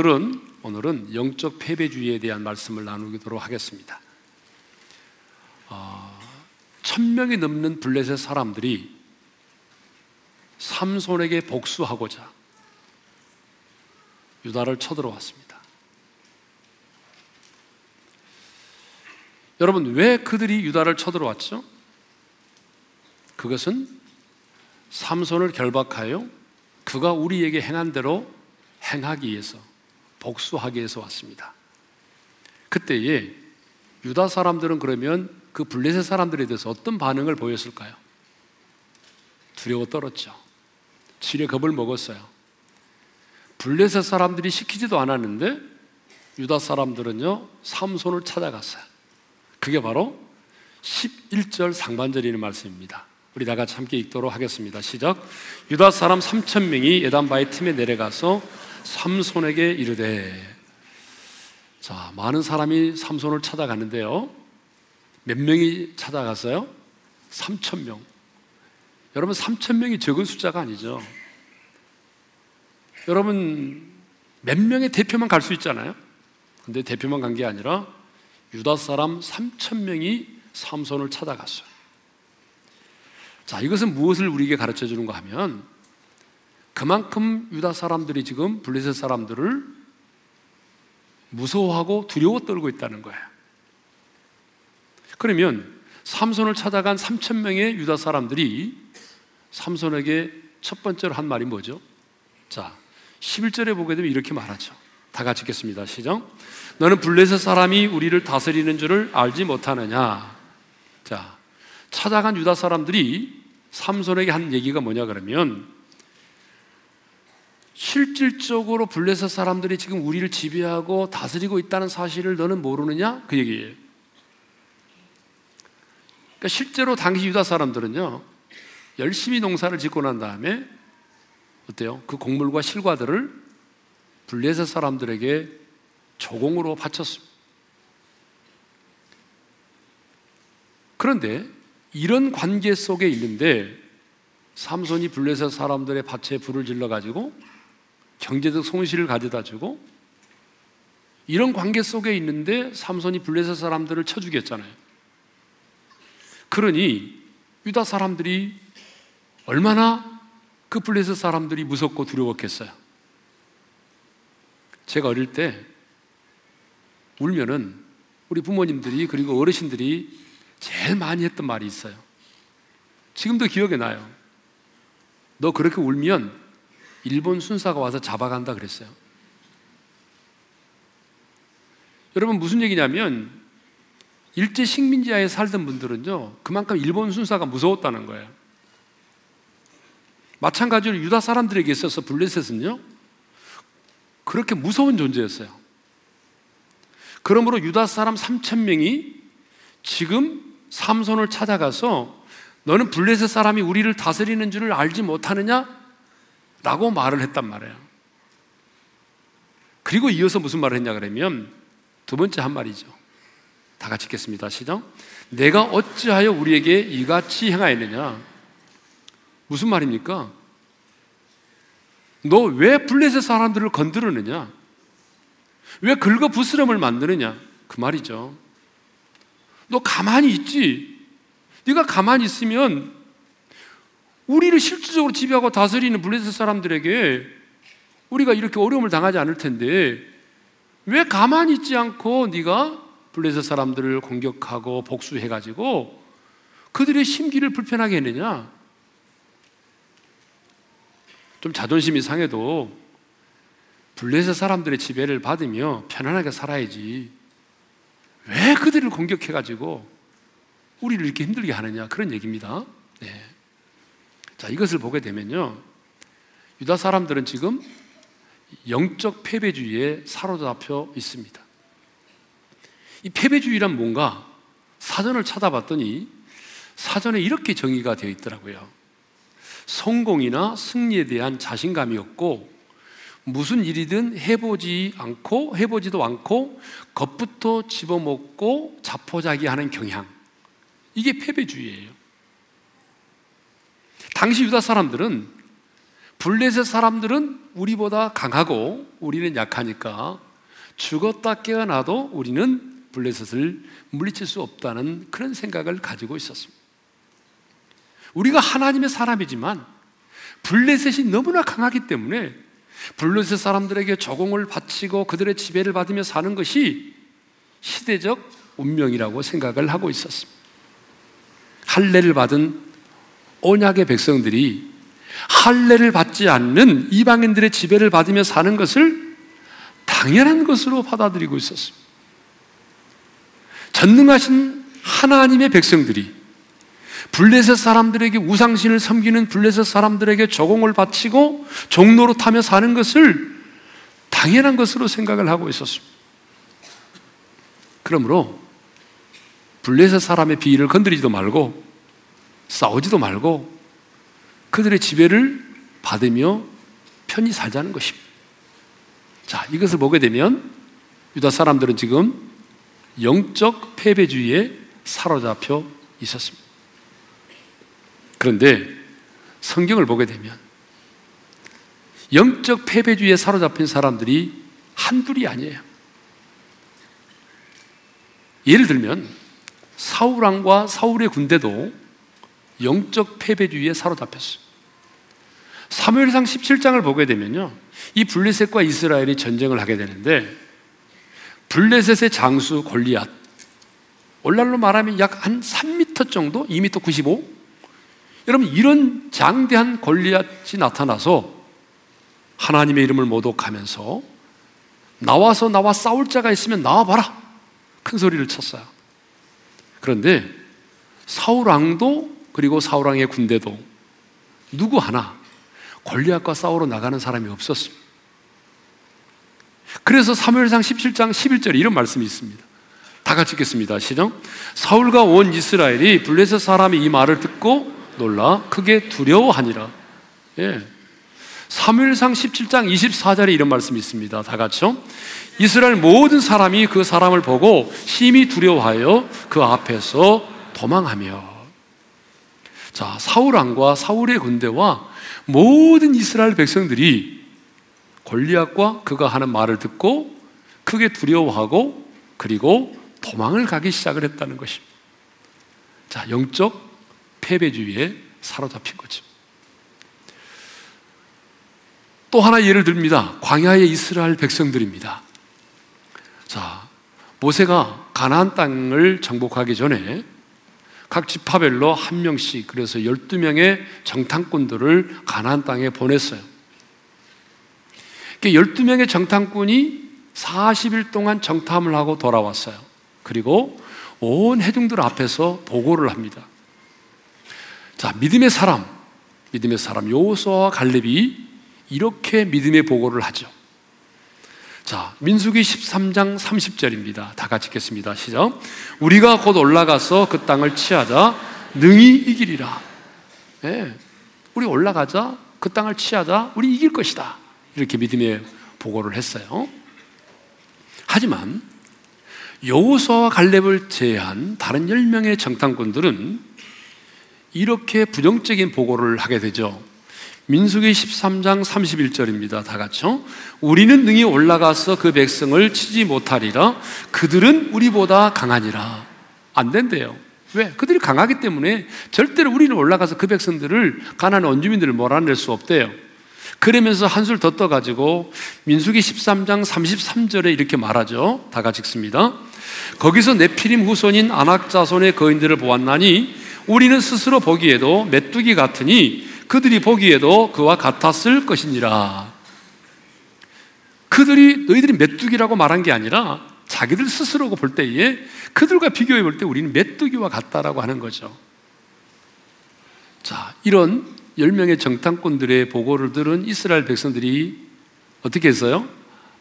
오늘은 오늘은 영적 패배주의에 대한 말씀을 나누도록 하겠습니다. 어, 천 명이 넘는 블레셋 사람들이 삼손에게 복수하고자 유다를 쳐들어왔습니다. 여러분, 왜 그들이 유다를 쳐들어왔죠? 그것은 삼손을 결박하여 그가 우리에게 행한 대로 행하기 위해서, 복수하기 위해서 왔습니다. 그때에 유다 사람들은 그러면 그 블레셋 사람들에 대해서 어떤 반응을 보였을까요? 두려워 떨었죠. 지뢰 겁을 먹었어요. 블레셋 사람들이 시키지도 않았는데 유다 사람들은요, 삼손을 찾아갔어요. 그게 바로 11절 상반절이는 말씀입니다. 우리 다 같이 함께 읽도록 하겠습니다. 시작. 유다 사람 3천 명이 예단바의 틈에 내려가서 삼손에게 이르되 자, 많은 사람이 삼손을 찾아가는데요. 몇 명이 찾아갔어요? 3천 명. 여러분 3천 명이 적은 숫자가 아니죠. 여러분 몇 명의 대표만 갈 수 있잖아요. 근데 대표만 간 게 아니라 유다 사람 3천 명이 삼손을 찾아갔어요. 자, 이것은 무엇을 우리에게 가르쳐 주는가 하면 그만큼 유다 사람들이 지금 블레셋 사람들을 무서워하고 두려워 떨고 있다는 거예요. 그러면 삼손을 찾아간 3천 명의 유다 사람들이 삼손에게 첫 번째로 한 말이 뭐죠? 자, 11절에 보게 되면 이렇게 말하죠. 다 같이 읽겠습니다. 시작. 너는 블레셋 사람이 우리를 다스리는 줄을 알지 못하느냐? 자, 찾아간 유다 사람들이 삼손에게 한 얘기가 뭐냐 그러면 실질적으로 블레셋 사람들이 지금 우리를 지배하고 다스리고 있다는 사실을 너는 모르느냐? 그 얘기예요. 그러니까 실제로 당시 유다 사람들은요, 열심히 농사를 짓고 난 다음에 어때요? 그 곡물과 실과들을 블레셋 사람들에게 조공으로 바쳤습니다. 그런데 이런 관계 속에 있는데 삼손이 블레셋 사람들의 밭에 불을 질러 가지고 경제적 손실을 가져다 주고 이런 관계 속에 있는데 삼손이 블레셋 사람들을 쳐 죽였잖아요. 그러니 유다 사람들이 얼마나 그 블레셋 사람들이 무섭고 두려웠겠어요. 제가 어릴 때 울면은 우리 부모님들이 그리고 어르신들이 제일 많이 했던 말이 있어요. 지금도 기억에 나요. 너 그렇게 울면 일본 순사가 와서 잡아간다 그랬어요. 여러분 무슨 얘기냐면 일제 식민지하에 살던 분들은요 그만큼 일본 순사가 무서웠다는 거예요. 마찬가지로 유다 사람들에게 있어서 블레셋은요 그렇게 무서운 존재였어요. 그러므로 유다 사람 3천 명이 지금 삼손을 찾아가서 너는 블레셋 사람이 우리를 다스리는 줄을 알지 못하느냐? 라고 말을 했단 말이에요. 그리고 이어서 무슨 말을 했냐 그러면 두 번째 한 말이죠. 다 같이 읽겠습니다. 시작. 내가 어찌하여 우리에게 이같이 행하였느냐? 무슨 말입니까? 너 왜 블레셋 사람들을 건드르느냐? 왜 긁어 부스럼을 만드느냐? 그 말이죠. 너 가만히 있지. 네가 가만히 있으면 우리를 실질적으로 지배하고 다스리는 블레셋 사람들에게 우리가 이렇게 어려움을 당하지 않을 텐데 왜 가만히 있지 않고 네가 블레셋 사람들을 공격하고 복수해 가지고 그들의 심기를 불편하게 했느냐? 좀 자존심이 상해도 블레셋 사람들의 지배를 받으며 편안하게 살아야지. 왜 그들을 공격해 가지고 우리를 이렇게 힘들게 하느냐 그런 얘기입니다. 네. 자, 이것을 보게 되면요. 유다 사람들은 지금 영적 패배주의에 사로잡혀 있습니다. 이 패배주의란 뭔가 사전을 찾아봤더니 사전에 이렇게 정의가 되어 있더라고요. 성공이나 승리에 대한 자신감이 없고 무슨 일이든 해보지 않고 해보지도 않고 겉부터 집어먹고 자포자기하는 경향. 이게 패배주의예요. 당시 유다 사람들은 블레셋 사람들은 우리보다 강하고 우리는 약하니까 죽었다 깨어나도 우리는 블레셋을 물리칠 수 없다는 그런 생각을 가지고 있었습니다. 우리가 하나님의 사람이지만 블레셋이 너무나 강하기 때문에 블레셋 사람들에게 조공을 바치고 그들의 지배를 받으며 사는 것이 시대적 운명이라고 생각을 하고 있었습니다. 할례를 받은 언약의 백성들이 할례를 받지 않는 이방인들의 지배를 받으며 사는 것을 당연한 것으로 받아들이고 있었습니다. 전능하신 하나님의 백성들이 블레셋 사람들에게 우상신을 섬기는 블레셋 사람들에게 조공을 바치고 종로로 타며 사는 것을 당연한 것으로 생각을 하고 있었습니다. 그러므로 블레셋 사람의 비위를 건드리지도 말고 싸우지도 말고 그들의 지배를 받으며 편히 살자는 것입니다. 자, 이것을 보게 되면 유다 사람들은 지금 영적 패배주의에 사로잡혀 있었습니다. 그런데 성경을 보게 되면 영적 패배주의에 사로잡힌 사람들이 한둘이 아니에요. 예를 들면 사울왕과 사울의 군대도 영적 패배주의에 사로잡혔어요. 사무엘상 17장을 보게 되면요. 이 블레셋과 이스라엘이 전쟁을 하게 되는데 블레셋의 장수 골리앗 오늘날로 말하면 약 한 3m 정도, 2m 95. 여러분 이런 장대한 골리앗이 나타나서 하나님의 이름을 모독하면서 나와서 나와 싸울 자가 있으면 나와 봐라. 큰 소리를 쳤어요. 그런데 사울 왕도 그리고 사울 왕의 군대도 누구 하나 골리앗과 싸우러 나가는 사람이 없었습니다. 그래서 사무엘상 17장 11절에 이런 말씀이 있습니다. 다 같이 읽겠습니다. 시작. 사울과 온 이스라엘이 블레셋 사람이 이 말을 듣고 놀라 크게 두려워하니라. 예. 사무엘상 17장 24절에 이런 말씀이 있습니다. 다 같이요. 이스라엘 모든 사람이 그 사람을 보고 심히 두려워하여 그 앞에서 도망하며 자, 사울 왕과 사울의 군대와 모든 이스라엘 백성들이 골리앗과 그가 하는 말을 듣고 크게 두려워하고 그리고 도망을 가기 시작을 했다는 것입니다. 자, 영적 패배주의에 사로잡힌 거죠. 또 하나 예를 듭니다. 광야의 이스라엘 백성들입니다. 자, 모세가 가나안 땅을 정복하기 전에 각 지파별로 한 명씩 그래서 12명의 정탐꾼들을 가나안 땅에 보냈어요. 12명의 정탐꾼이 40일 동안 정탐을 하고 돌아왔어요. 그리고 온 해중들 앞에서 보고를 합니다. 자, 믿음의 사람, 믿음의 사람 요호수아와 갈렙이 이렇게 믿음의 보고를 하죠. 자, 민수기 13장 30절입니다. 다 같이 읽겠습니다. 시작. 우리가 곧 올라가서 그 땅을 취하자 능히 이기리라. 네. 우리 올라가자 그 땅을 취하자 우리 이길 것이다. 이렇게 믿음의 보고를 했어요. 하지만 여호수아와 갈렙을 제외한 다른 10명의 정탐꾼들은 이렇게 부정적인 보고를 하게 되죠. 민수기 13장 31절입니다. 다 같이요. 우리는 능히 올라가서 그 백성을 치지 못하리라. 그들은 우리보다 강하니라. 안 된대요. 왜? 그들이 강하기 때문에 절대로 우리는 올라가서 그 백성들을 가난한 원주민들을 몰아낼 수 없대요. 그러면서 한술 더 떠가지고 민수기 13장 33절에 이렇게 말하죠. 다 같이 읽습니다. 거기서 네피림 후손인 아낙 자손의 거인들을 보았나니 우리는 스스로 보기에도 메뚜기 같으니 그들이 보기에도 그와 같았을 것이니라. 그들이 너희들이 메뚜기라고 말한 게 아니라 자기들 스스로고 볼 때에 그들과 비교해 볼 때 우리는 메뚜기와 같다라고 하는 거죠. 자, 이런 10명의 정탐꾼들의 보고를 들은 이스라엘 백성들이 어떻게 했어요?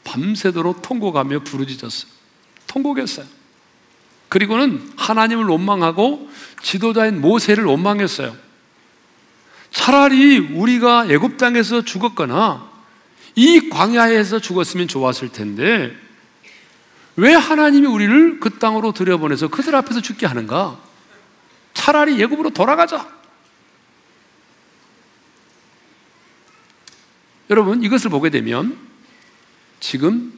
밤새도록 통곡하며 부르짖었어요. 통곡했어요. 그리고는 하나님을 원망하고 지도자인 모세를 원망했어요. 차라리 우리가 애굽 땅에서 죽었거나 이 광야에서 죽었으면 좋았을 텐데 왜 하나님이 우리를 그 땅으로 들여보내서 그들 앞에서 죽게 하는가? 차라리 예굽으로 돌아가자. 여러분 이것을 보게 되면 지금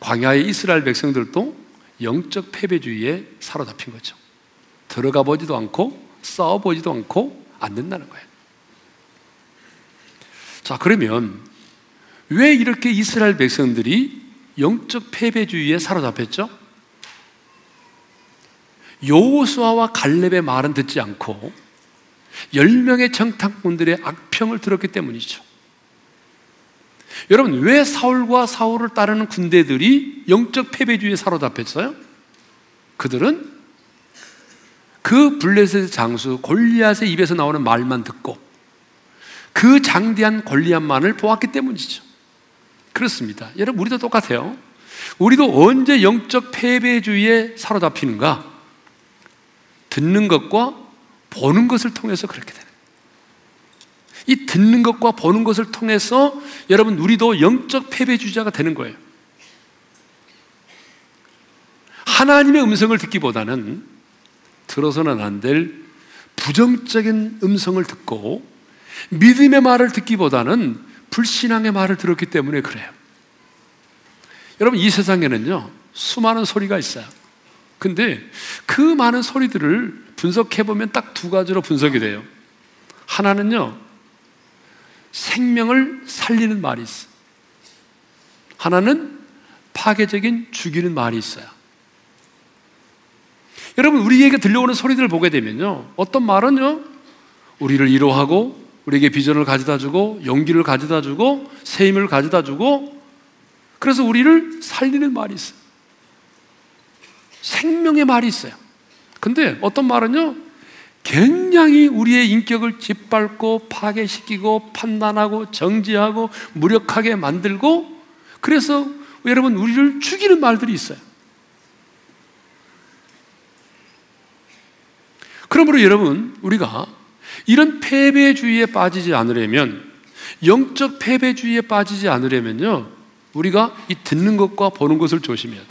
광야의 이스라엘 백성들도 영적 패배주의에 사로잡힌 거죠. 들어가 보지도 않고 싸워 보지도 않고 안 된다는 거예요. 자, 그러면 왜 이렇게 이스라엘 백성들이 영적 패배주의에 사로잡혔죠? 여호수아와 갈렙의 말은 듣지 않고 10명의 정탐꾼들의 악평을 들었기 때문이죠. 여러분, 왜 사울과 사울을 따르는 군대들이 영적 패배주의에 사로잡혔어요? 그들은 그 블레셋의 장수 골리앗의 입에서 나오는 말만 듣고 그 장대한 골리앗만을 보았기 때문이죠. 그렇습니다. 여러분, 우리도 똑같아요. 우리도 언제 영적 패배주의에 사로잡히는가? 듣는 것과 보는 것을 통해서 그렇게 되는 이 듣는 것과 보는 것을 통해서 여러분 우리도 영적 패배주의자가 되는 거예요. 하나님의 음성을 듣기보다는 들어서는 안 될 부정적인 음성을 듣고 믿음의 말을 듣기보다는 불신앙의 말을 들었기 때문에 그래요. 여러분 이 세상에는요 수많은 소리가 있어요. 근데 그 많은 소리들을 분석해 보면 딱 두 가지로 분석이 돼요. 하나는요 생명을 살리는 말이 있어. 하나는 파괴적인 죽이는 말이 있어요. 여러분, 우리에게 들려오는 소리들을 보게 되면요. 어떤 말은요, 우리를 위로하고, 우리에게 비전을 가져다 주고, 용기를 가져다 주고, 새 힘을 가져다 주고, 그래서 우리를 살리는 말이 있어요. 생명의 말이 있어요. 근데 어떤 말은요, 굉장히 우리의 인격을 짓밟고 파괴시키고 판단하고 정지하고 무력하게 만들고 그래서 여러분 우리를 죽이는 말들이 있어요. 그러므로 여러분 우리가 이런 패배주의에 빠지지 않으려면 영적 패배주의에 빠지지 않으려면요 우리가 이 듣는 것과 보는 것을 조심해야 돼.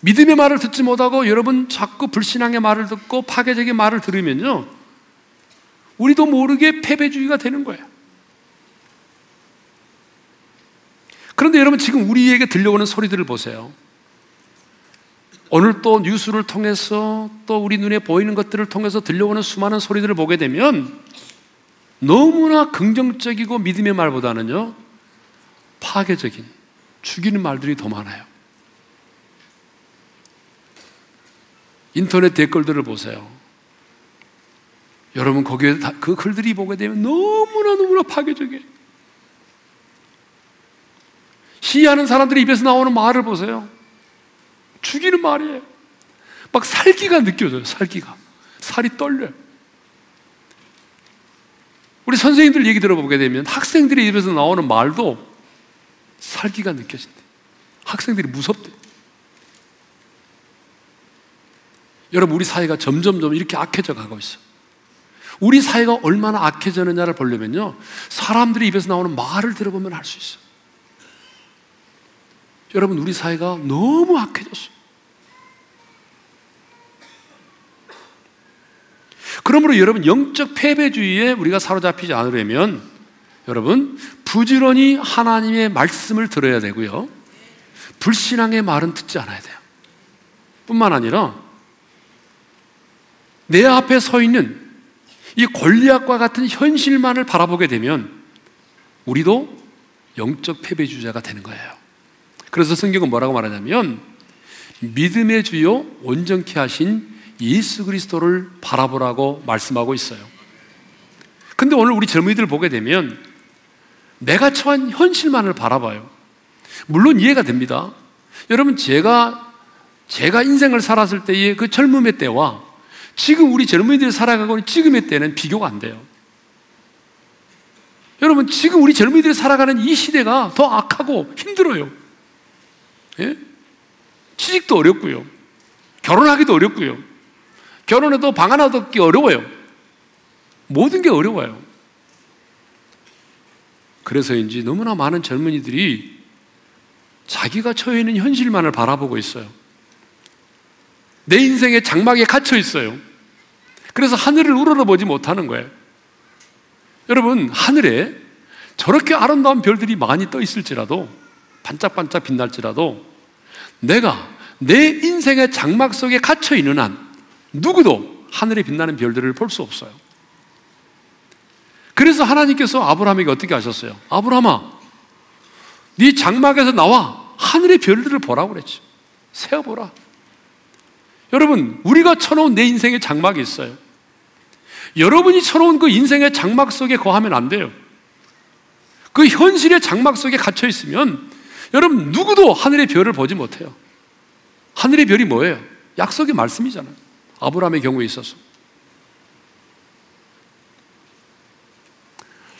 믿음의 말을 듣지 못하고 여러분 자꾸 불신앙의 말을 듣고 파괴적인 말을 들으면요. 우리도 모르게 패배주의가 되는 거예요. 그런데 여러분 지금 우리에게 들려오는 소리들을 보세요. 오늘 또 뉴스를 통해서 또 우리 눈에 보이는 것들을 통해서 들려오는 수많은 소리들을 보게 되면 너무나 긍정적이고 믿음의 말보다는요, 파괴적인, 죽이는 말들이 더 많아요. 인터넷 댓글들을 보세요. 여러분 거기에 그 글들이 보게 되면 너무나 너무나 파괴적이에요. 시위하는 사람들이 입에서 나오는 말을 보세요. 죽이는 말이에요. 막 살기가 느껴져요. 살기가. 살이 떨려요. 우리 선생님들 얘기 들어보게 되면 학생들의 입에서 나오는 말도 살기가 느껴진대. 학생들이 무섭대. 여러분, 우리 사회가 점점점 이렇게 악해져 가고 있어. 우리 사회가 얼마나 악해졌느냐를 보려면요. 사람들이 입에서 나오는 말을 들어보면 알 수 있어. 여러분, 우리 사회가 너무 악해졌어. 그러므로 여러분, 영적 패배주의에 우리가 사로잡히지 않으려면 여러분, 부지런히 하나님의 말씀을 들어야 되고요. 불신앙의 말은 듣지 않아야 돼요. 뿐만 아니라 내 앞에 서 있는 이 권리학과 같은 현실만을 바라보게 되면 우리도 영적 패배주자가 되는 거예요. 그래서 성경은 뭐라고 말하냐면 믿음의 주요 온전케 하신 예수 그리스도를 바라보라고 말씀하고 있어요. 근데 오늘 우리 젊은이들 보게 되면 내가 처한 현실만을 바라봐요. 물론 이해가 됩니다. 여러분 제가 제가 인생을 살았을 때의 그 젊음의 때와 지금 우리 젊은이들이 살아가고 있는 지금의 때는 비교가 안 돼요. 여러분, 지금 우리 젊은이들이 살아가는 이 시대가 더 악하고 힘들어요. 예? 취직도 어렵고요. 결혼하기도 어렵고요. 결혼해도 방 하나 얻기 어려워요. 모든 게 어려워요. 그래서인지 너무나 많은 젊은이들이 자기가 처해 있는 현실만을 바라보고 있어요. 내 인생의 장막에 갇혀 있어요. 그래서 하늘을 우러러보지 못하는 거예요. 여러분, 하늘에 저렇게 아름다운 별들이 많이 떠 있을지라도 반짝반짝 빛날지라도 내가 내 인생의 장막 속에 갇혀 있는 한 누구도 하늘에 빛나는 별들을 볼 수 없어요. 그래서 하나님께서 아브라함에게 어떻게 하셨어요? 아브라함아, 네 장막에서 나와 하늘의 별들을 보라고 그랬죠. 세어보라. 여러분, 우리가 쳐놓은 내 인생의 장막이 있어요. 여러분이 쳐놓은 그 인생의 장막 속에 거하면 안 돼요. 그 현실의 장막 속에 갇혀 있으면 여러분 누구도 하늘의 별을 보지 못해요. 하늘의 별이 뭐예요? 약속의 말씀이잖아요. 아브라함의 경우에 있어서.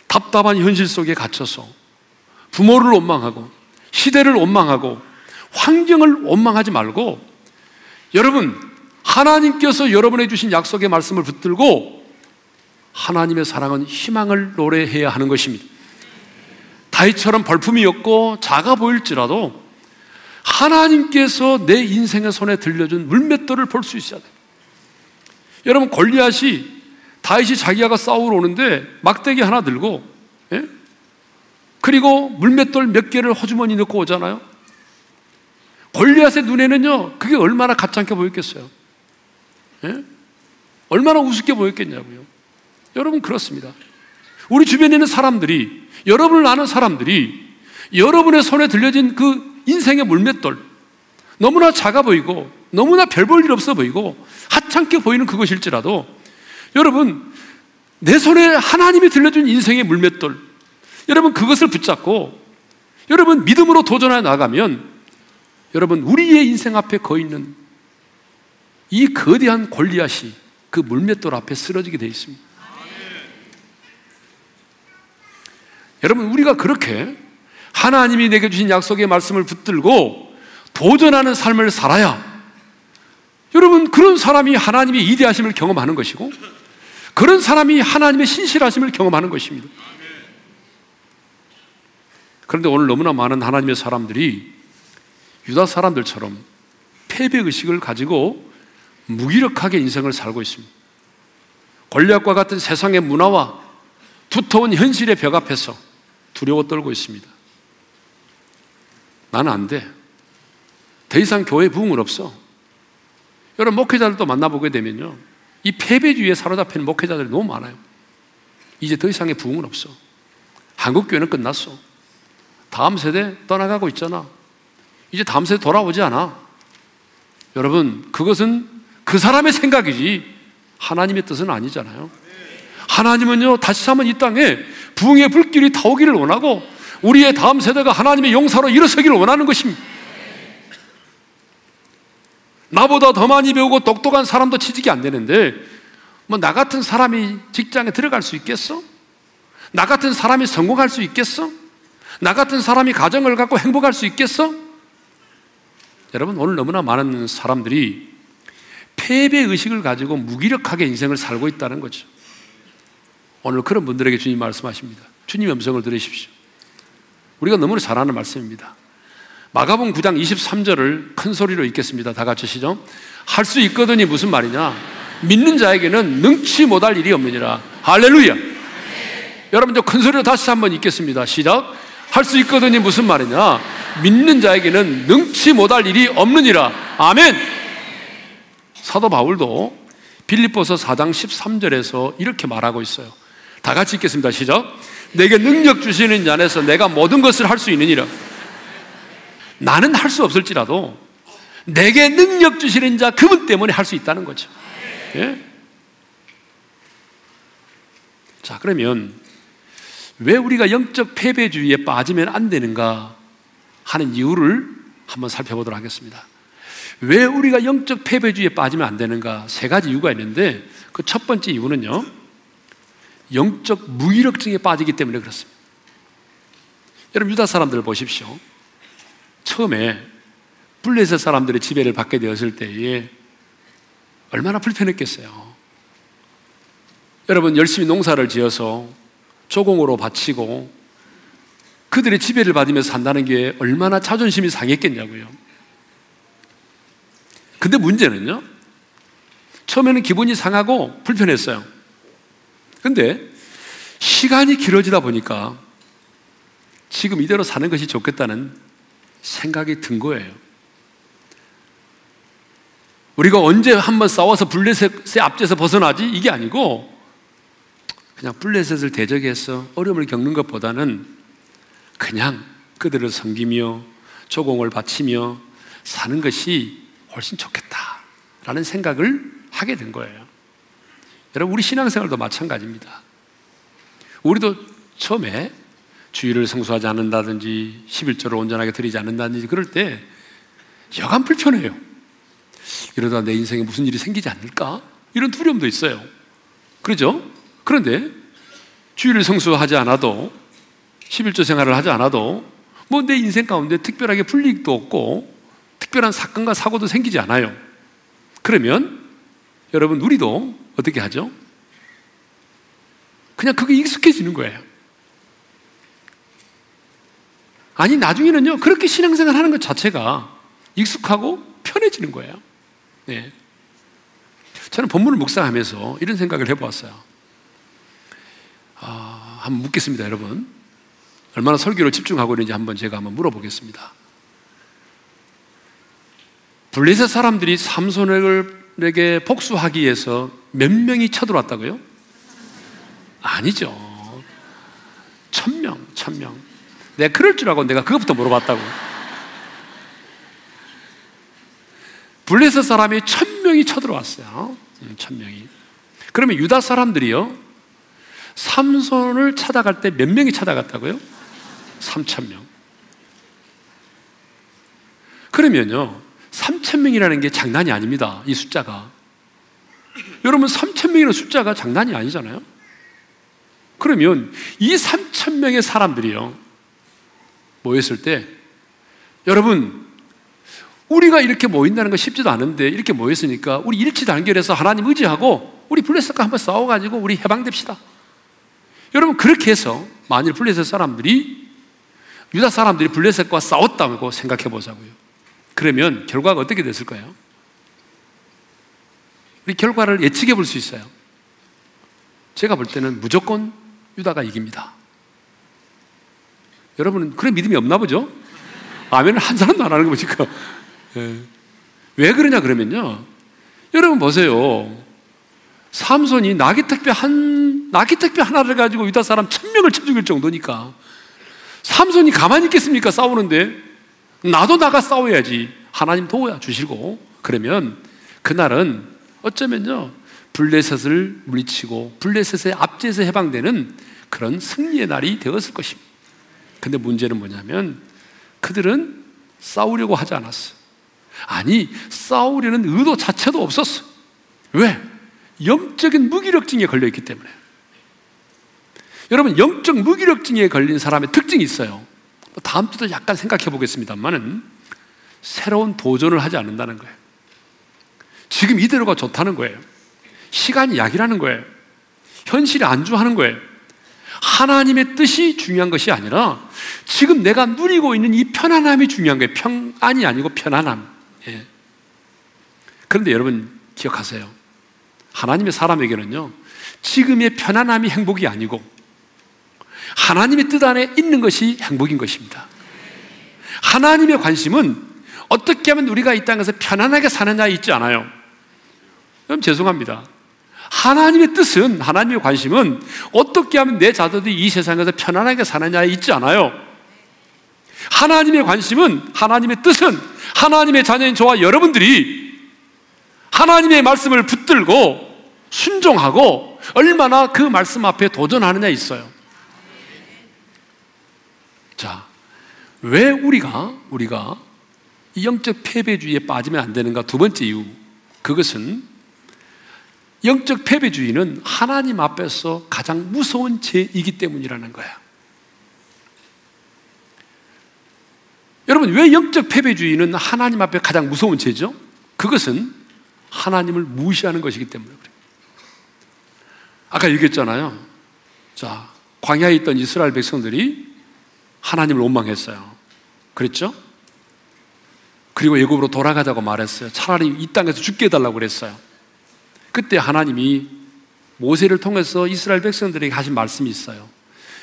답답한 현실 속에 갇혀서 부모를 원망하고 시대를 원망하고 환경을 원망하지 말고 여러분 하나님께서 여러분에 주신 약속의 말씀을 붙들고 하나님의 사랑은 희망을 노래해야 하는 것입니다. 다이처럼 벌품이 없고 작아 보일지라도 하나님께서 내 인생의 손에 들려준 물맷돌을 볼 수 있어야 돼요. 여러분 골리앗이 다윗이 자기가 싸우러 오는데 막대기 하나 들고 예? 그리고 물맷돌 몇 개를 허주머니 넣고 오잖아요. 골리앗의 눈에는요 그게 얼마나 가짜게 보였겠어요. 예? 얼마나 우습게 보였겠냐고요. 여러분 그렇습니다. 우리 주변에 있는 사람들이 여러분을 아는 사람들이 여러분의 손에 들려진 그 인생의 물맷돌 너무나 작아 보이고 너무나 별 볼 일 없어 보이고 하찮게 보이는 그것일지라도 여러분 내 손에 하나님이 들려준 인생의 물맷돌 여러분 그것을 붙잡고 여러분 믿음으로 도전해 나가면 여러분 우리의 인생 앞에 거 있는 이 거대한 골리앗이 그 물맷돌 앞에 쓰러지게 되어 있습니다. 여러분 우리가 그렇게 하나님이 내게 주신 약속의 말씀을 붙들고 도전하는 삶을 살아야 여러분 그런 사람이 하나님의 이대하심을 경험하는 것이고 그런 사람이 하나님의 신실하심을 경험하는 것입니다. 그런데 오늘 너무나 많은 하나님의 사람들이 유다 사람들처럼 패배 의식을 가지고 무기력하게 인생을 살고 있습니다. 권력과 같은 세상의 문화와 두터운 현실의 벽 앞에서 두려워 떨고 있습니다. 나는 안 돼. 더 이상 교회 부흥은 없어. 여러분, 목회자들도 만나보게 되면요. 이 패배주의에 사로잡히는 목회자들이 너무 많아요. 이제 더 이상의 부흥은 없어. 한국교회는 끝났어. 다음 세대 떠나가고 있잖아. 이제 다음 세대 돌아오지 않아. 여러분, 그것은 그 사람의 생각이지 하나님의 뜻은 아니잖아요. 하나님은요, 다시 한번 이 땅에 부흥의 불길이 타오기를 원하고 우리의 다음 세대가 하나님의 용사로 일어서기를 원하는 것입니다. 나보다 더 많이 배우고 똑똑한 사람도 취직이 안 되는데 뭐 나 같은 사람이 직장에 들어갈 수 있겠어? 나 같은 사람이 성공할 수 있겠어? 나 같은 사람이 가정을 갖고 행복할 수 있겠어? 여러분 오늘 너무나 많은 사람들이 패배 의식을 가지고 무기력하게 인생을 살고 있다는 거죠. 오늘 그런 분들에게 주님 말씀하십니다. 주님의 음성을 들으십시오. 우리가 너무나 잘 아는 말씀입니다. 마가복 9장 23절을 큰 소리로 읽겠습니다. 다 같이 시죠. 할 수 있거든이 무슨 말이냐? 믿는 자에게는 능치 못할 일이 없느니라. 할렐루야. 여러분 저 큰 소리로 다시 한번 읽겠습니다. 시작. 할 수 있거든이 무슨 말이냐? 믿는 자에게는 능치 못할 일이 없느니라. 아멘. 사도 바울도 빌립보서 4장 13절에서 이렇게 말하고 있어요. 다 같이 읽겠습니다. 시작. 내게 능력 주시는 자에서 내가 모든 것을 할 수 있느니라. 나는 할 수 없을지라도 내게 능력 주시는 자 그분 때문에 할 수 있다는 거죠. 예? 자, 그러면 왜 우리가 영적 패배주의에 빠지면 안 되는가 하는 이유를 한번 살펴보도록 하겠습니다. 왜 우리가 영적 패배주의에 빠지면 안 되는가? 세 가지 이유가 있는데 그 첫 번째 이유는요. 영적 무기력증에 빠지기 때문에 그렇습니다. 여러분 유다 사람들을 보십시오. 처음에 블레셋 사람들의 지배를 받게 되었을 때에 얼마나 불편했겠어요. 여러분 열심히 농사를 지어서 조공으로 바치고 그들의 지배를 받으면서 산다는 게 얼마나 자존심이 상했겠냐고요. 근데 문제는요. 처음에는 기분이 상하고 불편했어요. 근데 시간이 길어지다 보니까 지금 이대로 사는 것이 좋겠다는 생각이 든 거예요. 우리가 언제 한번 싸워서 블레셋의 앞에서 벗어나지? 이게 아니고 그냥 블레셋을 대적해서 어려움을 겪는 것보다는 그냥 그들을 섬기며 조공을 바치며 사는 것이 훨씬 좋겠다라는 생각을 하게 된 거예요. 여러분, 우리 신앙생활도 마찬가지입니다. 우리도 처음에 주의를 성수하지 않는다든지 11조를 온전하게 드리지 않는다든지 그럴 때 여간 불편해요. 이러다 내 인생에 무슨 일이 생기지 않을까? 이런 두려움도 있어요. 그러죠? 그런데 주의를 성수하지 않아도 11조 생활을 하지 않아도 뭐 내 인생 가운데 특별하게 불이익도 없고 특별한 사건과 사고도 생기지 않아요. 그러면 여러분 우리도 어떻게 하죠? 그냥 그게 익숙해지는 거예요. 아니 나중에는요 그렇게 신앙생활 하는 것 자체가 익숙하고 편해지는 거예요. 네. 저는 본문을 묵상하면서 이런 생각을 해보았어요. 아, 한번 묻겠습니다, 여러분. 얼마나 설교를 집중하고 있는지 한번 제가 한번 물어보겠습니다. 블레셋 사람들이 삼손 에게 복수하기 위해서 몇 명이 쳐들어왔다고요? 아니죠. 천 명, 천 명. 내가 그럴 줄 알고 내가 그것부터 물어봤다고. 블레셋 사람이 천 명이 쳐들어왔어요. 음, 천 명이. 그러면 유다 사람들이요. 삼손을 찾아갈 때 몇 명이 찾아갔다고요? 3천 명. 그러면요. 3천 명이라는 게 장난이 아닙니다. 이 숫자가. 여러분 3천 명이라는 숫자가 장난이 아니잖아요. 그러면 이 3천 명의 사람들이요. 모였을 때 여러분 우리가 이렇게 모인다는 거 쉽지도 않은데 이렇게 모였으니까 우리 일치 단결해서 하나님 의지하고 우리 블레셋과 한번 싸워가지고 우리 해방됩시다. 여러분 그렇게 해서 만일 블레셋 사람들이 유다 사람들이 블레셋과 싸웠다고 생각해 보자고요. 그러면 결과가 어떻게 됐을까요? 우리 결과를 예측해 볼 수 있어요. 제가 볼 때는 무조건 유다가 이깁니다. 여러분은 그런 믿음이 없나 보죠? 아멘을 한 사람도 안 하는 거 보니까. 예. 왜 그러냐 그러면요. 여러분 보세요. 삼손이 나귀 택배 한, 나귀 택배 하나를 가지고 유다 사람 천 명을 쳐 죽일 정도니까. 삼손이 가만히 있겠습니까? 싸우는데. 나도 나가 싸워야지. 하나님 도와 주시고. 그러면 그날은 어쩌면요. 블레셋을 물리치고 블레셋의 압제에서 해방되는 그런 승리의 날이 되었을 것입니다. 근데 문제는 뭐냐면 그들은 싸우려고 하지 않았어. 아니, 싸우려는 의도 자체도 없었어. 왜? 영적인 무기력증에 걸려 있기 때문에. 여러분, 영적 무기력증에 걸린 사람의 특징이 있어요. 다음 주도 약간 생각해 보겠습니다만은 새로운 도전을 하지 않는다는 거예요. 지금 이대로가 좋다는 거예요. 시간이 약이라는 거예요. 현실이 안주하는 거예요. 하나님의 뜻이 중요한 것이 아니라 지금 내가 누리고 있는 이 편안함이 중요한 거예요. 평안이 아니고 편안함. 예. 그런데 여러분 기억하세요. 하나님의 사람에게는요, 지금의 편안함이 행복이 아니고 하나님의 뜻 안에 있는 것이 행복인 것입니다. 하나님의 관심은 어떻게 하면 우리가 이 땅에서 편안하게 사느냐에 있지 않아요. 그럼 죄송합니다. 하나님의 뜻은, 하나님의 관심은 어떻게 하면 내 자녀들이 이 세상에서 편안하게 사느냐에 있지 않아요. 하나님의 관심은, 하나님의 뜻은, 하나님의 자녀인 저와 여러분들이 하나님의 말씀을 붙들고 순종하고 얼마나 그 말씀 앞에 도전하느냐 있어요. 자, 왜 우리가, 우리가 이 영적 패배주의에 빠지면 안 되는가? 두 번째 이유. 그것은 영적 패배주의는 하나님 앞에서 가장 무서운 죄이기 때문이라는 거야. 여러분, 왜 영적 패배주의는 하나님 앞에 가장 무서운 죄죠? 그것은 하나님을 무시하는 것이기 때문에 그래요. 아까 얘기했잖아요. 자, 광야에 있던 이스라엘 백성들이 하나님을 원망했어요. 그랬죠? 그리고 예굽으로 돌아가자고 말했어요. 차라리 이 땅에서 죽게 해달라고 그랬어요. 그때 하나님이 모세를 통해서 이스라엘 백성들에게 하신 말씀이 있어요.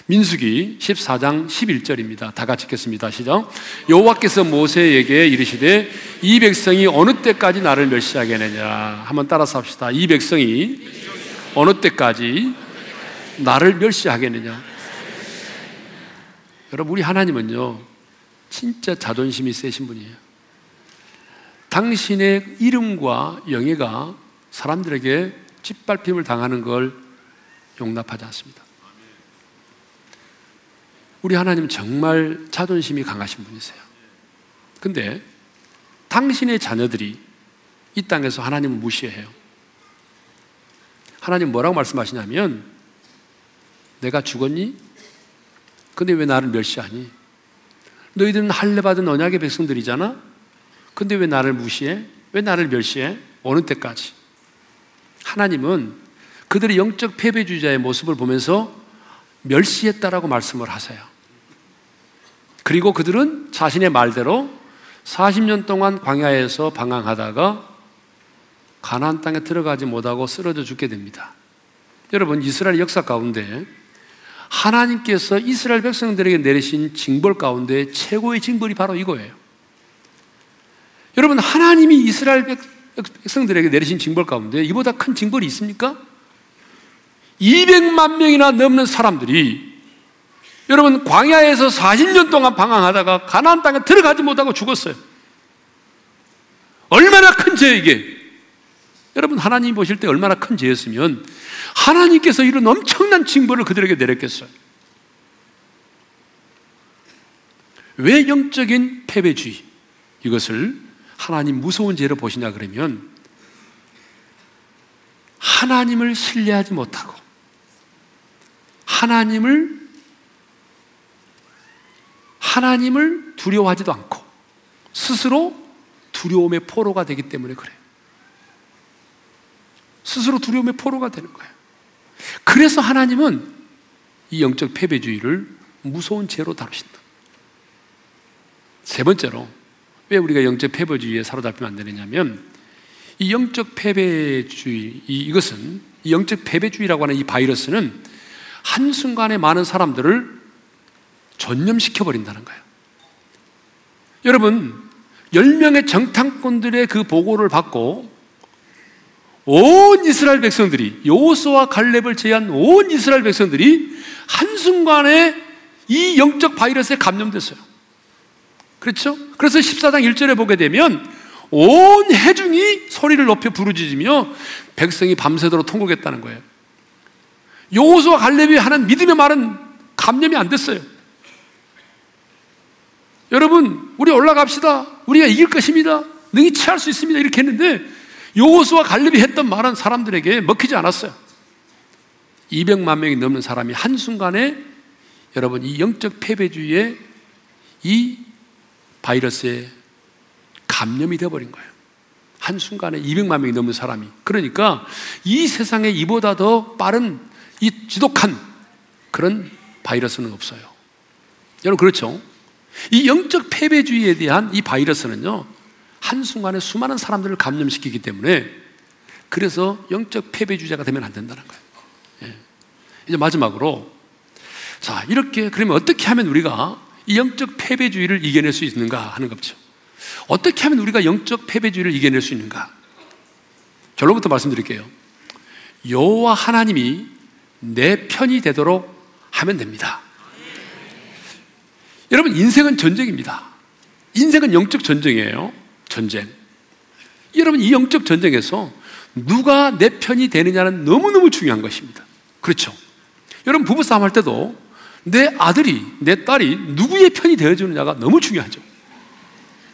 민수기 14장 11절입니다. 다 같이 읽겠습니다. 시작. 여호와께서 모세에게 이르시되 이 백성이 어느 때까지 나를 멸시하겠느냐. 한번 따라서 합시다. 이 백성이 어느 때까지 나를 멸시하겠느냐. 여러분 우리 하나님은요. 진짜 자존심이 세신 분이에요. 당신의 이름과 영예가 사람들에게 짓밟힘을 당하는 걸 용납하지 않습니다. 우리 하나님 정말 자존심이 강하신 분이세요. 근데 당신의 자녀들이 이 땅에서 하나님을 무시해요. 하나님 뭐라고 말씀하시냐면 내가 죽었니? 근데 왜 나를 멸시하니? 너희들은 할례 받은 언약의 백성들이잖아? 근데 왜 나를 무시해? 왜 나를 멸시해? 어느 때까지? 하나님은 그들의 영적 패배주의자의 모습을 보면서 멸시했다라고 말씀을 하세요. 그리고 그들은 자신의 말대로 40년 동안 광야에서 방황하다가 가나안 땅에 들어가지 못하고 쓰러져 죽게 됩니다. 여러분 이스라엘 역사 가운데 하나님께서 이스라엘 백성들에게 내리신 징벌 가운데 최고의 징벌이 바로 이거예요. 여러분 하나님이 이스라엘 백성들에게 내리신 징벌 가운데 이보다 큰 징벌이 있습니까? 200만 명이나 넘는 사람들이 여러분 광야에서 40년 동안 방황하다가 가나안 땅에 들어가지 못하고 죽었어요. 얼마나 큰 죄 이게. 여러분 하나님 보실 때 얼마나 큰 죄였으면 하나님께서 이런 엄청난 징벌을 그들에게 내렸겠어요. 왜 영적인 패배주의 이것을 하나님 무서운 죄로 보시냐 그러면 하나님을 신뢰하지 못하고 하나님을 하나님을 두려워하지도 않고 스스로 두려움의 포로가 되기 때문에 그래요. 스스로 두려움의 포로가 되는 거예요. 그래서 하나님은 이 영적 패배주의를 무서운 죄로 다루신다. 세 번째로 왜 우리가 영적 패배주의에 사로잡히면 안 되느냐면 이 영적 패배주의 이것은 이 영적 패배주의라고 하는 이 바이러스는 한 순간에 많은 사람들을 전념시켜 버린다는 거예요. 여러분, 10명의 정탐꾼들의 그 보고를 받고 온 이스라엘 백성들이 요호수와 갈렙을 제한 온 이스라엘 백성들이 한순간에 이 영적 바이러스에 감염됐어요. 그렇죠? 그래서 14장 1절에 보게 되면 온 해중이 소리를 높여 부르짖으며 백성이 밤새도록 통곡했다는 거예요. 요호수와 갈렙이 하는 믿음의 말은 감염이 안 됐어요. 여러분, 우리 올라갑시다. 우리가 이길 것입니다. 능히 취할 수 있습니다. 이렇게 했는데 요호수와 갈렙이 했던 말은 사람들에게 먹히지 않았어요. 200만 명이 넘는 사람이 한순간에 여러분 이 영적 패배주의에 이 바이러스에 감염이 되어버린 거예요. 한순간에 200만 명이 넘는 사람이. 그러니까 이 세상에 이보다 더 빠른 이 지독한 그런 바이러스는 없어요. 여러분 그렇죠? 이 영적 패배주의에 대한 이 바이러스는요, 한순간에 수많은 사람들을 감염시키기 때문에 그래서 영적 패배주의자가 되면 안 된다는 거예요. 예. 이제 마지막으로 자, 이렇게 그러면 어떻게 하면 우리가 이 영적 패배주의를 이겨낼 수 있는가 하는 거죠. 어떻게 하면 우리가 영적 패배주의를 이겨낼 수 있는가? 결론부터 말씀드릴게요. 여호와 하나님이 내 편이 되도록 하면 됩니다. 여러분, 인생은 전쟁입니다. 인생은 영적 전쟁이에요. 전쟁. 여러분, 이 영적 전쟁에서 누가 내 편이 되느냐는 너무너무 중요한 것입니다. 그렇죠. 여러분, 부부싸움 할 때도 내 아들이, 내 딸이 누구의 편이 되어주느냐가 너무 중요하죠.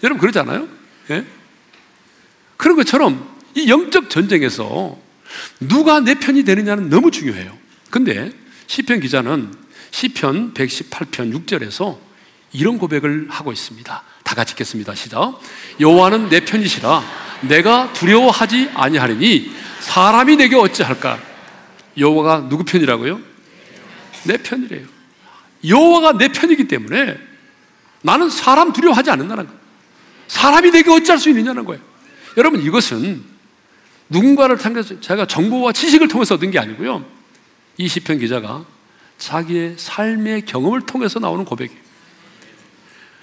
여러분, 그러잖아요? 예? 그런 것처럼 이 영적 전쟁에서 누가 내 편이 되느냐는 너무 중요해요. 근데 시편 기자는 시편 118편 6절에서 이런 고백을 하고 있습니다. 다 같이 읽겠습니다. 시작. 여호와는 내 편이시라 내가 두려워하지 아니하리니 사람이 내게 어찌할까? 여호와가 누구 편이라고요? 내 편이래요. 여호와가 내 편이기 때문에 나는 사람 두려워하지 않는다는 거예요. 사람이 내게 어찌할 수 있느냐는 거예요. 여러분 이것은 누군가를 통해서 제가 정보와 지식을 통해서 얻은 게 아니고요. 이 시편 기자가 자기의 삶의 경험을 통해서 나오는 고백이에요.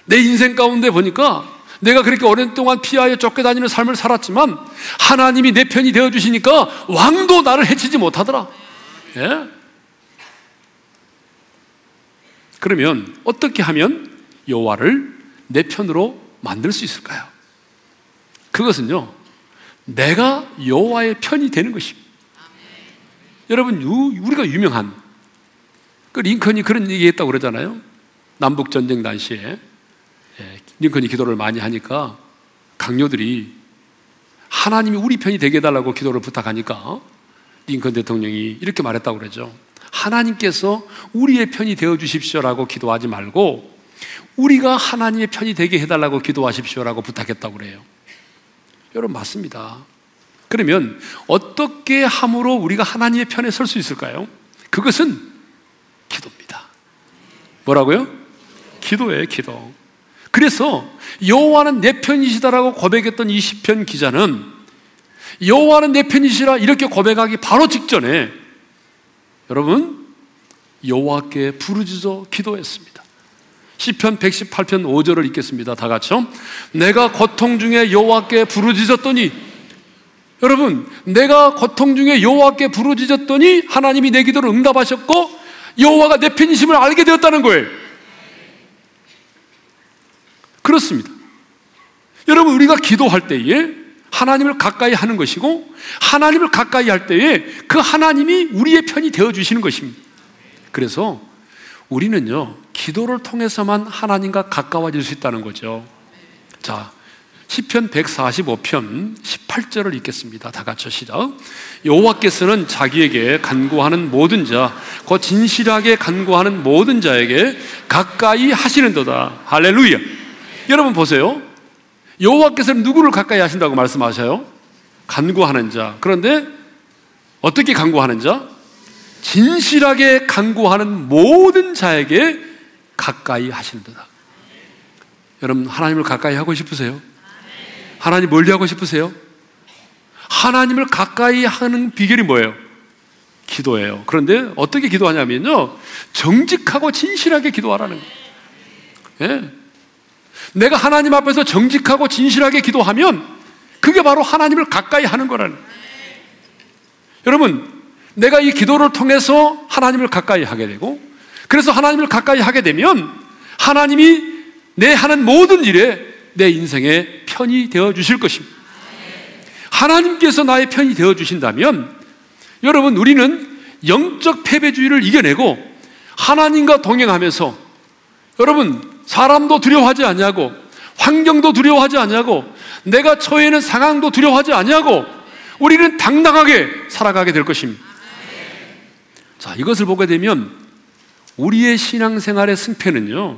내 인생 가운데 보니까 내가 그렇게 오랜 동안 피하에 쫓겨다니는 삶을 살았지만 하나님이 내 편이 되어 주시니까 왕도 나를 해치지 못하더라. 예? 그러면 어떻게 하면 여호와를 내 편으로 만들 수 있을까요? 그것은요. 내가 여호와의 편이 되는 것입니다. 여러분 우리가 유명한 그 링컨이 그런 얘기했다고 그러잖아요. 남북 전쟁 당시에 예, 링컨이 기도를 많이 하니까 강요들이 하나님이 우리 편이 되게 해달라고 기도를 부탁하니까 링컨 대통령이 이렇게 말했다고 그러죠. 하나님께서 우리의 편이 되어 주십시오라고 기도하지 말고 우리가 하나님의 편이 되게 해달라고 기도하십시오라고 부탁했다고 그래요. 여러분 맞습니다. 그러면 어떻게 함으로 우리가 하나님의 편에 설 수 있을까요? 그것은 기도입니다. 뭐라고요? 기도예요, 기도. 그래서 여호와는 내 편이시다라고 고백했던 이 시편 기자는 여호와는 내 편이시라 이렇게 고백하기 바로 직전에 여러분 여호와께 부르짖어 기도했습니다. 시편 118편 5절을 읽겠습니다. 다 같이요. 내가 고통 중에 여호와께 부르짖었더니 여러분, 내가 고통 중에 여호와께 부르짖었더니 하나님이 내 기도를 응답하셨고 여호와가 내 편이심을 알게 되었다는 거예요. 그렇습니다. 여러분, 우리가 기도할 때에 하나님을 가까이 하는 것이고 하나님을 가까이 할 때에 그 하나님이 우리의 편이 되어 주시는 것입니다. 그래서 우리는요, 기도를 통해서만 하나님과 가까워질 수 있다는 거죠. 자, 시편 145편 18절을 읽겠습니다. 다 같이 시작. 여호와께서는 자기에게 간구하는 모든 자, 곧 진실하게 간구하는 모든 자에게 가까이 하시는도다. 할렐루야. 여러분 보세요. 여호와께서는 누구를 가까이 하신다고 말씀하셔요? 간구하는 자. 그런데 어떻게 간구하는 자? 진실하게 간구하는 모든 자에게 가까이 하시는도다. 여러분 하나님을 가까이 하고 싶으세요? 하나님 멀리 하고 싶으세요? 하나님을 가까이 하는 비결이 뭐예요? 기도예요. 그런데 어떻게 기도하냐면요. 정직하고 진실하게 기도하라는 거예요. 예. 내가 하나님 앞에서 정직하고 진실하게 기도하면 그게 바로 하나님을 가까이 하는 거라는. 여러분, 내가 이 기도를 통해서 하나님을 가까이 하게 되고 그래서 하나님을 가까이 하게 되면 하나님이 내 하는 모든 일에 내 인생의 편이 되어 주실 것입니다. 하나님께서 나의 편이 되어 주신다면 여러분 우리는 영적 패배주의를 이겨내고 하나님과 동행하면서 여러분 사람도 두려워하지 않냐고 환경도 두려워하지 않냐고 내가 처해 있는 상황도 두려워하지 않냐고 우리는 당당하게 살아가게 될 것입니다. 자, 이것을 보게 되면 우리의 신앙생활의 승패는요.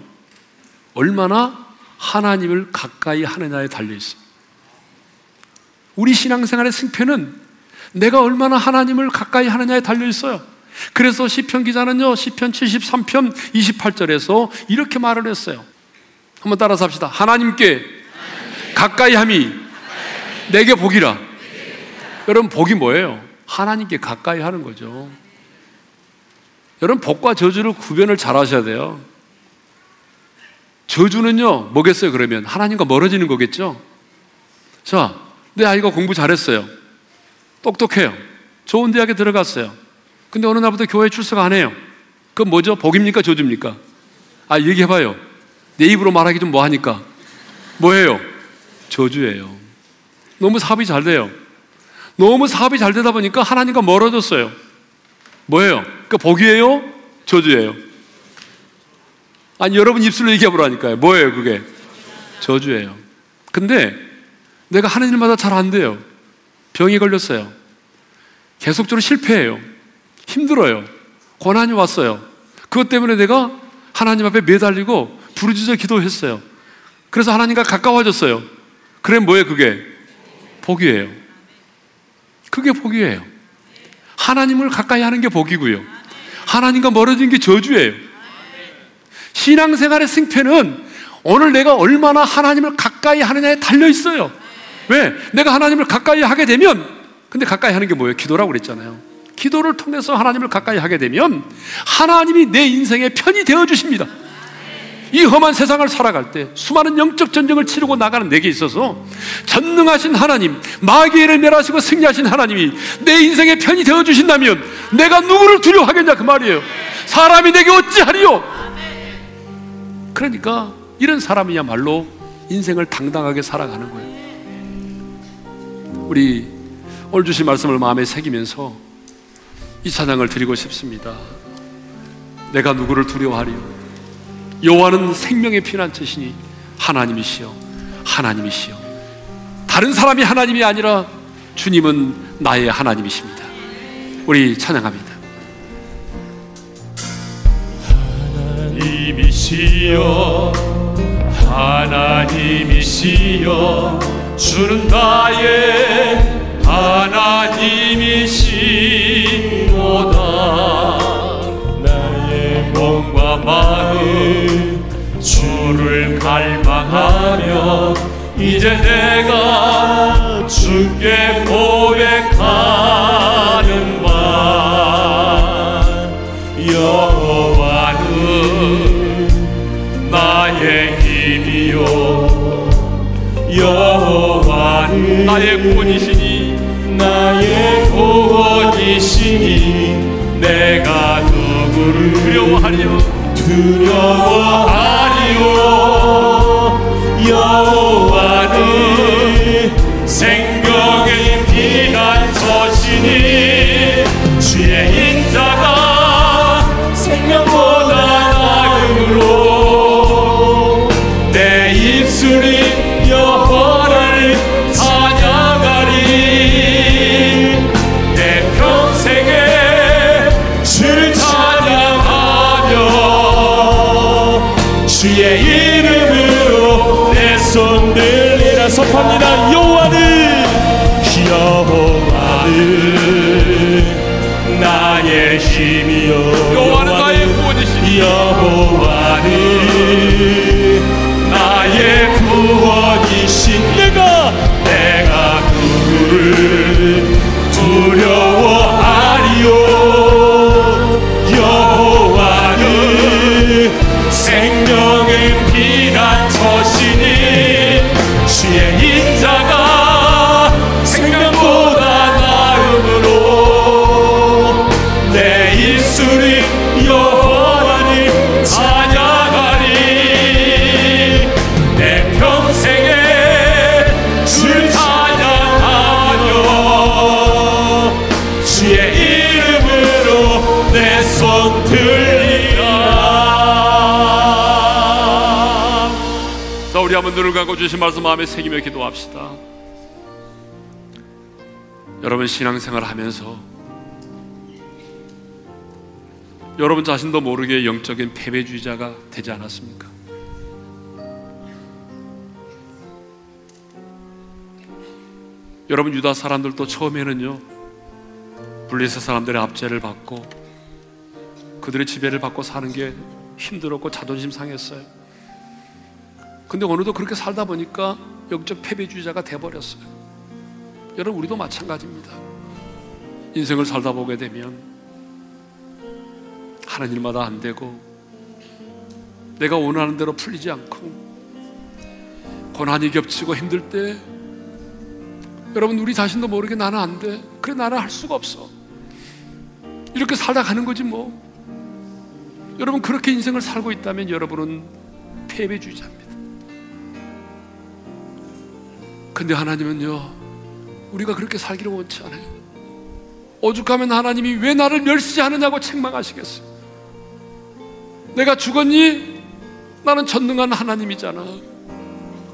얼마나 하나님을 가까이 하느냐에 달려 있습니다. 우리 신앙생활의 승패는 내가 얼마나 하나님을 가까이 하느냐에 달려 있어요. 그래서 시편 기자는요, 시편 73편 28절에서 이렇게 말을 했어요. 한번 따라서 합시다. 하나님께 가까이 함이 내게 복이라. 여러분, 복이 뭐예요? 하나님께 가까이 하는 거죠. 여러분, 복과 저주를 구별을 잘 하셔야 돼요. 저주는요, 뭐겠어요, 그러면? 하나님과 멀어지는 거겠죠? 자, 내 아이가 공부 잘했어요. 똑똑해요. 좋은 대학에 들어갔어요. 근데 어느 날부터 교회 출석 안 해요. 그건 뭐죠? 복입니까? 저주입니까? 아, 얘기해봐요. 내 입으로 말하기 좀 뭐하니까. 뭐예요? 저주예요. 너무 사업이 잘 돼요. 너무 사업이 잘 되다 보니까 하나님과 멀어졌어요. 뭐예요? 그 복이에요? 저주예요? 아니, 여러분 입술로 얘기해 보라니까요. 뭐예요, 그게? 저주예요. 근데 내가 하는 일마다 잘 안 돼요. 병이 걸렸어요. 계속적으로 실패해요. 힘들어요. 고난이 왔어요. 그것 때문에 내가 하나님 앞에 매달리고 부르짖어 기도했어요. 그래서 하나님과 가까워졌어요. 그래 뭐예요 그게? 복이에요. 그게 복이에요. 하나님을 가까이 하는 게 복이고요. 하나님과 멀어진 게 저주예요. 신앙생활의 승패는 오늘 내가 얼마나 하나님을 가까이 하느냐에 달려 있어요. 왜? 내가 하나님을 가까이 하게 되면, 근데 가까이 하는 게 뭐예요? 기도라고 그랬잖아요. 기도를 통해서 하나님을 가까이 하게 되면 하나님이 내 인생의 편이 되어 주십니다. 이 험한 세상을 살아갈 때 수많은 영적 전쟁을 치르고 나가는 내게 있어서 전능하신 하나님, 마귀를 멸하시고 승리하신 하나님이 내 인생의 편이 되어 주신다면 내가 누구를 두려워하겠냐 그 말이에요. 사람이 내게 어찌하리요? 그러니까 이런 사람이야말로 인생을 당당하게 살아가는 거예요. 우리 오늘 주신 말씀을 마음에 새기면서 이 찬양을 드리고 싶습니다. 내가 누구를 두려워하리요? 여호와는 생명의 피난처시니 하나님이시여 하나님이시여 다른 사람이 하나님이 아니라 주님은 나의 하나님이십니다. 우리 찬양합니다. 하나님이시여 하나님이시여 주는 나의 하나님이시 로다 나의 몸과 마음 주를 갈망하며 이제 내가 주께 고백하는 바 여호와는 나의 힘이요. 여호와는 나의 구원이시니. 나의 구원이시니 내가 누구를 두려워하리요? 두려워하리요? 여호와는 생명의 피난처시니 주의 인자 눈을 감고 주신 말씀 마음에 새기며 기도합시다. 여러분 신앙생활 하면서 여러분 자신도 모르게 영적인 패배주의자가 되지 않았습니까? 여러분 유다 사람들도 처음에는요 블레셋 사람들의 압제를 받고 그들의 지배를 받고 사는 게 힘들었고 자존심 상했어요. 근데 어느덧 그렇게 살다 보니까 영적 패배주의자가 돼버렸어요. 여러분 우리도 마찬가지입니다. 인생을 살다 보게 되면 하는 일마다 안 되고 내가 원하는 대로 풀리지 않고 고난이 겹치고 힘들 때 여러분 우리 자신도 모르게 나는 안 돼. 그래 나는 할 수가 없어. 이렇게 살다 가는 거지 뭐. 여러분 그렇게 인생을 살고 있다면 여러분은 패배주의자입니다. 근데 하나님은요, 우리가 그렇게 살기를 원치 않아요. 오죽하면 하나님이 왜 나를 멸시하느냐고 책망하시겠어요. 내가 죽었니? 나는 전능한 하나님이잖아.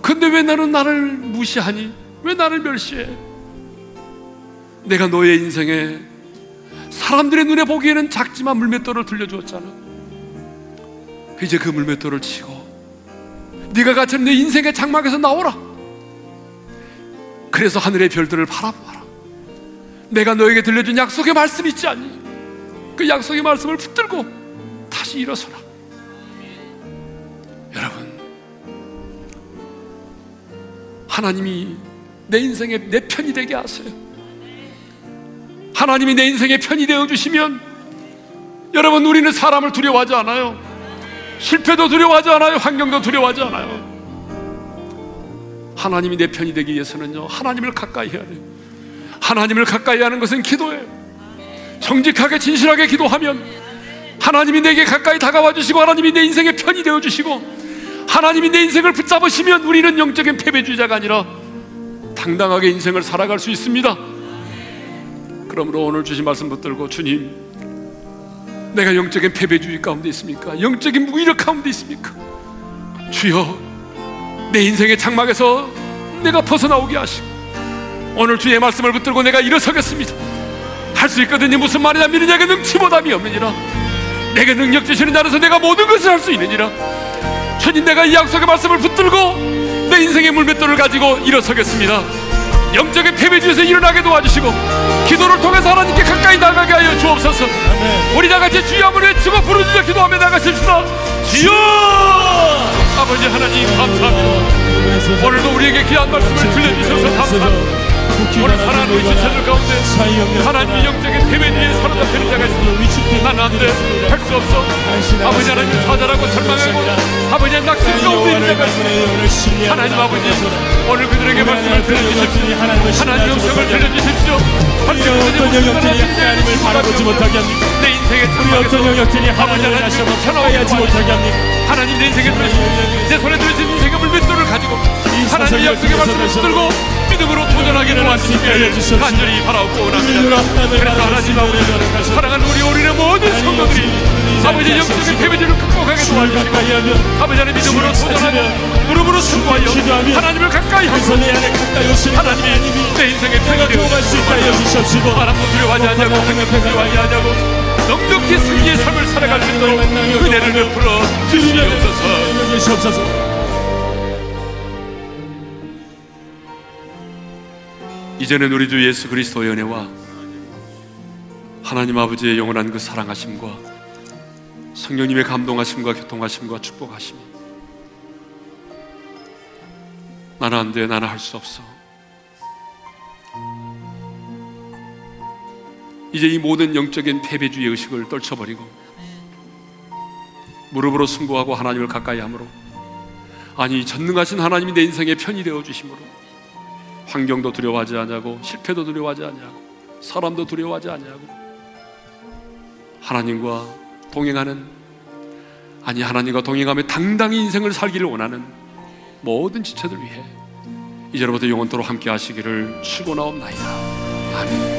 근데 왜 너는 나를 무시하니? 왜 나를 멸시해? 내가 너의 인생에 사람들의 눈에 보기에는 작지만 물맷돌을 들려주었잖아. 이제 그 물맷돌을 치고 네가 갇힌 내 인생의 장막에서 나오라. 그래서 하늘의 별들을 바라보아라. 내가 너에게 들려준 약속의 말씀 있지 않니? 그 약속의 말씀을 붙들고 다시 일어서라. 여러분, 하나님이 내 인생의 내 편이 되게 하세요. 하나님이 내 인생의 편이 되어 주시면 여러분 우리는 사람을 두려워하지 않아요. 실패도 두려워하지 않아요. 환경도 두려워하지 않아요. 하나님이 내 편이 되기 위해서는요. 하나님을 가까이 해야 돼요. 하나님을 가까이 하는 것은 기도예요. 정직하게 진실하게 기도하면 하나님이 내게 가까이 다가와 주시고 하나님이 내 인생의 편이 되어 주시고 하나님이 내 인생을 붙잡으시면 우리는 영적인 패배주의자가 아니라 당당하게 인생을 살아갈 수 있습니다. 그러므로 오늘 주신 말씀 붙들고 주님, 내가 영적인 패배주의 가운데 있습니까? 영적인 무기력 가운데 있습니까? 주여, 내 인생의 장막에서 내가 벗어나오게 하시고 오늘 주의 말씀을 붙들고 내가 일어서겠습니다. 할 수 있거든요. 무슨 말이냐? 미는 자에게 능치보담이 없느니라. 내게 능력 주시는 자로서 내가 모든 것을 할 수 있느니라. 주님 내가 이 약속의 말씀을 붙들고 내 인생의 물맷돌을 가지고 일어서겠습니다. 영적인 패배주에서 일어나게 도와주시고 기도를 통해서 하나님께 가까이 나가게 하여 주옵소서. 우리 다 같이 주여 한번 외치고 부르짖어 기도하며 나가십시다. 주여! 아버지 하나님 감사합니다. 오늘도 우리에게 귀한 말씀을 들려주셔서 감사합니다. 오늘 사랑하는 우리 지체들 가운데 하나님의 영적인 패배주의에 사로잡히는 자가 있습니다. 나는 안 돼. 할 수 없어. 아버지 하나님 좌절하고 절망하고 아버지 낙심 가운데 있는 자가 있습니다. 하나님 아버지 오늘 그들에게 말씀을 들려주십시오. 하나님 영성을 들려주십시오. 어떤 영역들이 하나님을 바라보지 못하게 합니까? 내 인생의 우리 어떤 영역들이 하나님을 다시 한번 가까이하지 못하게 합니까? 하나님 내 인생에 들으시고 내 손에 들으신 인생의 물맷돌을 가지고 하나님의 약속의 말씀을 붙들고 믿음으로 도전하게 도와주시길 간절히 바라옵고 원합니다. 그래서 하나님 아버지 사랑하는 우리 우리의 모든 성도들이 아버지 영적인 패배들을 극복하게 도와주시고 아버지 하나님 믿음으로 도전하고 무릎으로 승부하여 하나님을 가까이 하고 가까이 오시는 하나님이 내 인생의 주시옵시고 바람도 두려워하지 않냐고 환경도 두려워하지 않냐고 넉넉히 승리의 삶을 살아갈 수 있도록 은혜를 베풀어 주시옵소서 이제는 우리 주 예수 그리스도의 은혜와 하나님 아버지의 영원한 그 사랑하심과 성령님의 감동하심과 교통하심과 축복하심이 나는 안 돼, 나는 할 수 없어. 이제 이 모든 영적인 패배주의 의식을 떨쳐버리고 무릎으로 승부하고 하나님을 가까이 함으로 아니 전능하신 하나님이 내 인생의 편이 되어 주심으로 환경도 두려워하지 않냐고 실패도 두려워하지 않냐고 사람도 두려워하지 않냐고 하나님과 동행하는 아니 하나님과 동행하며 당당히 인생을 살기를 원하는 모든 지체들 위해 이제로부터 영원토록 함께 하시기를 축원하옵나이다. 아멘.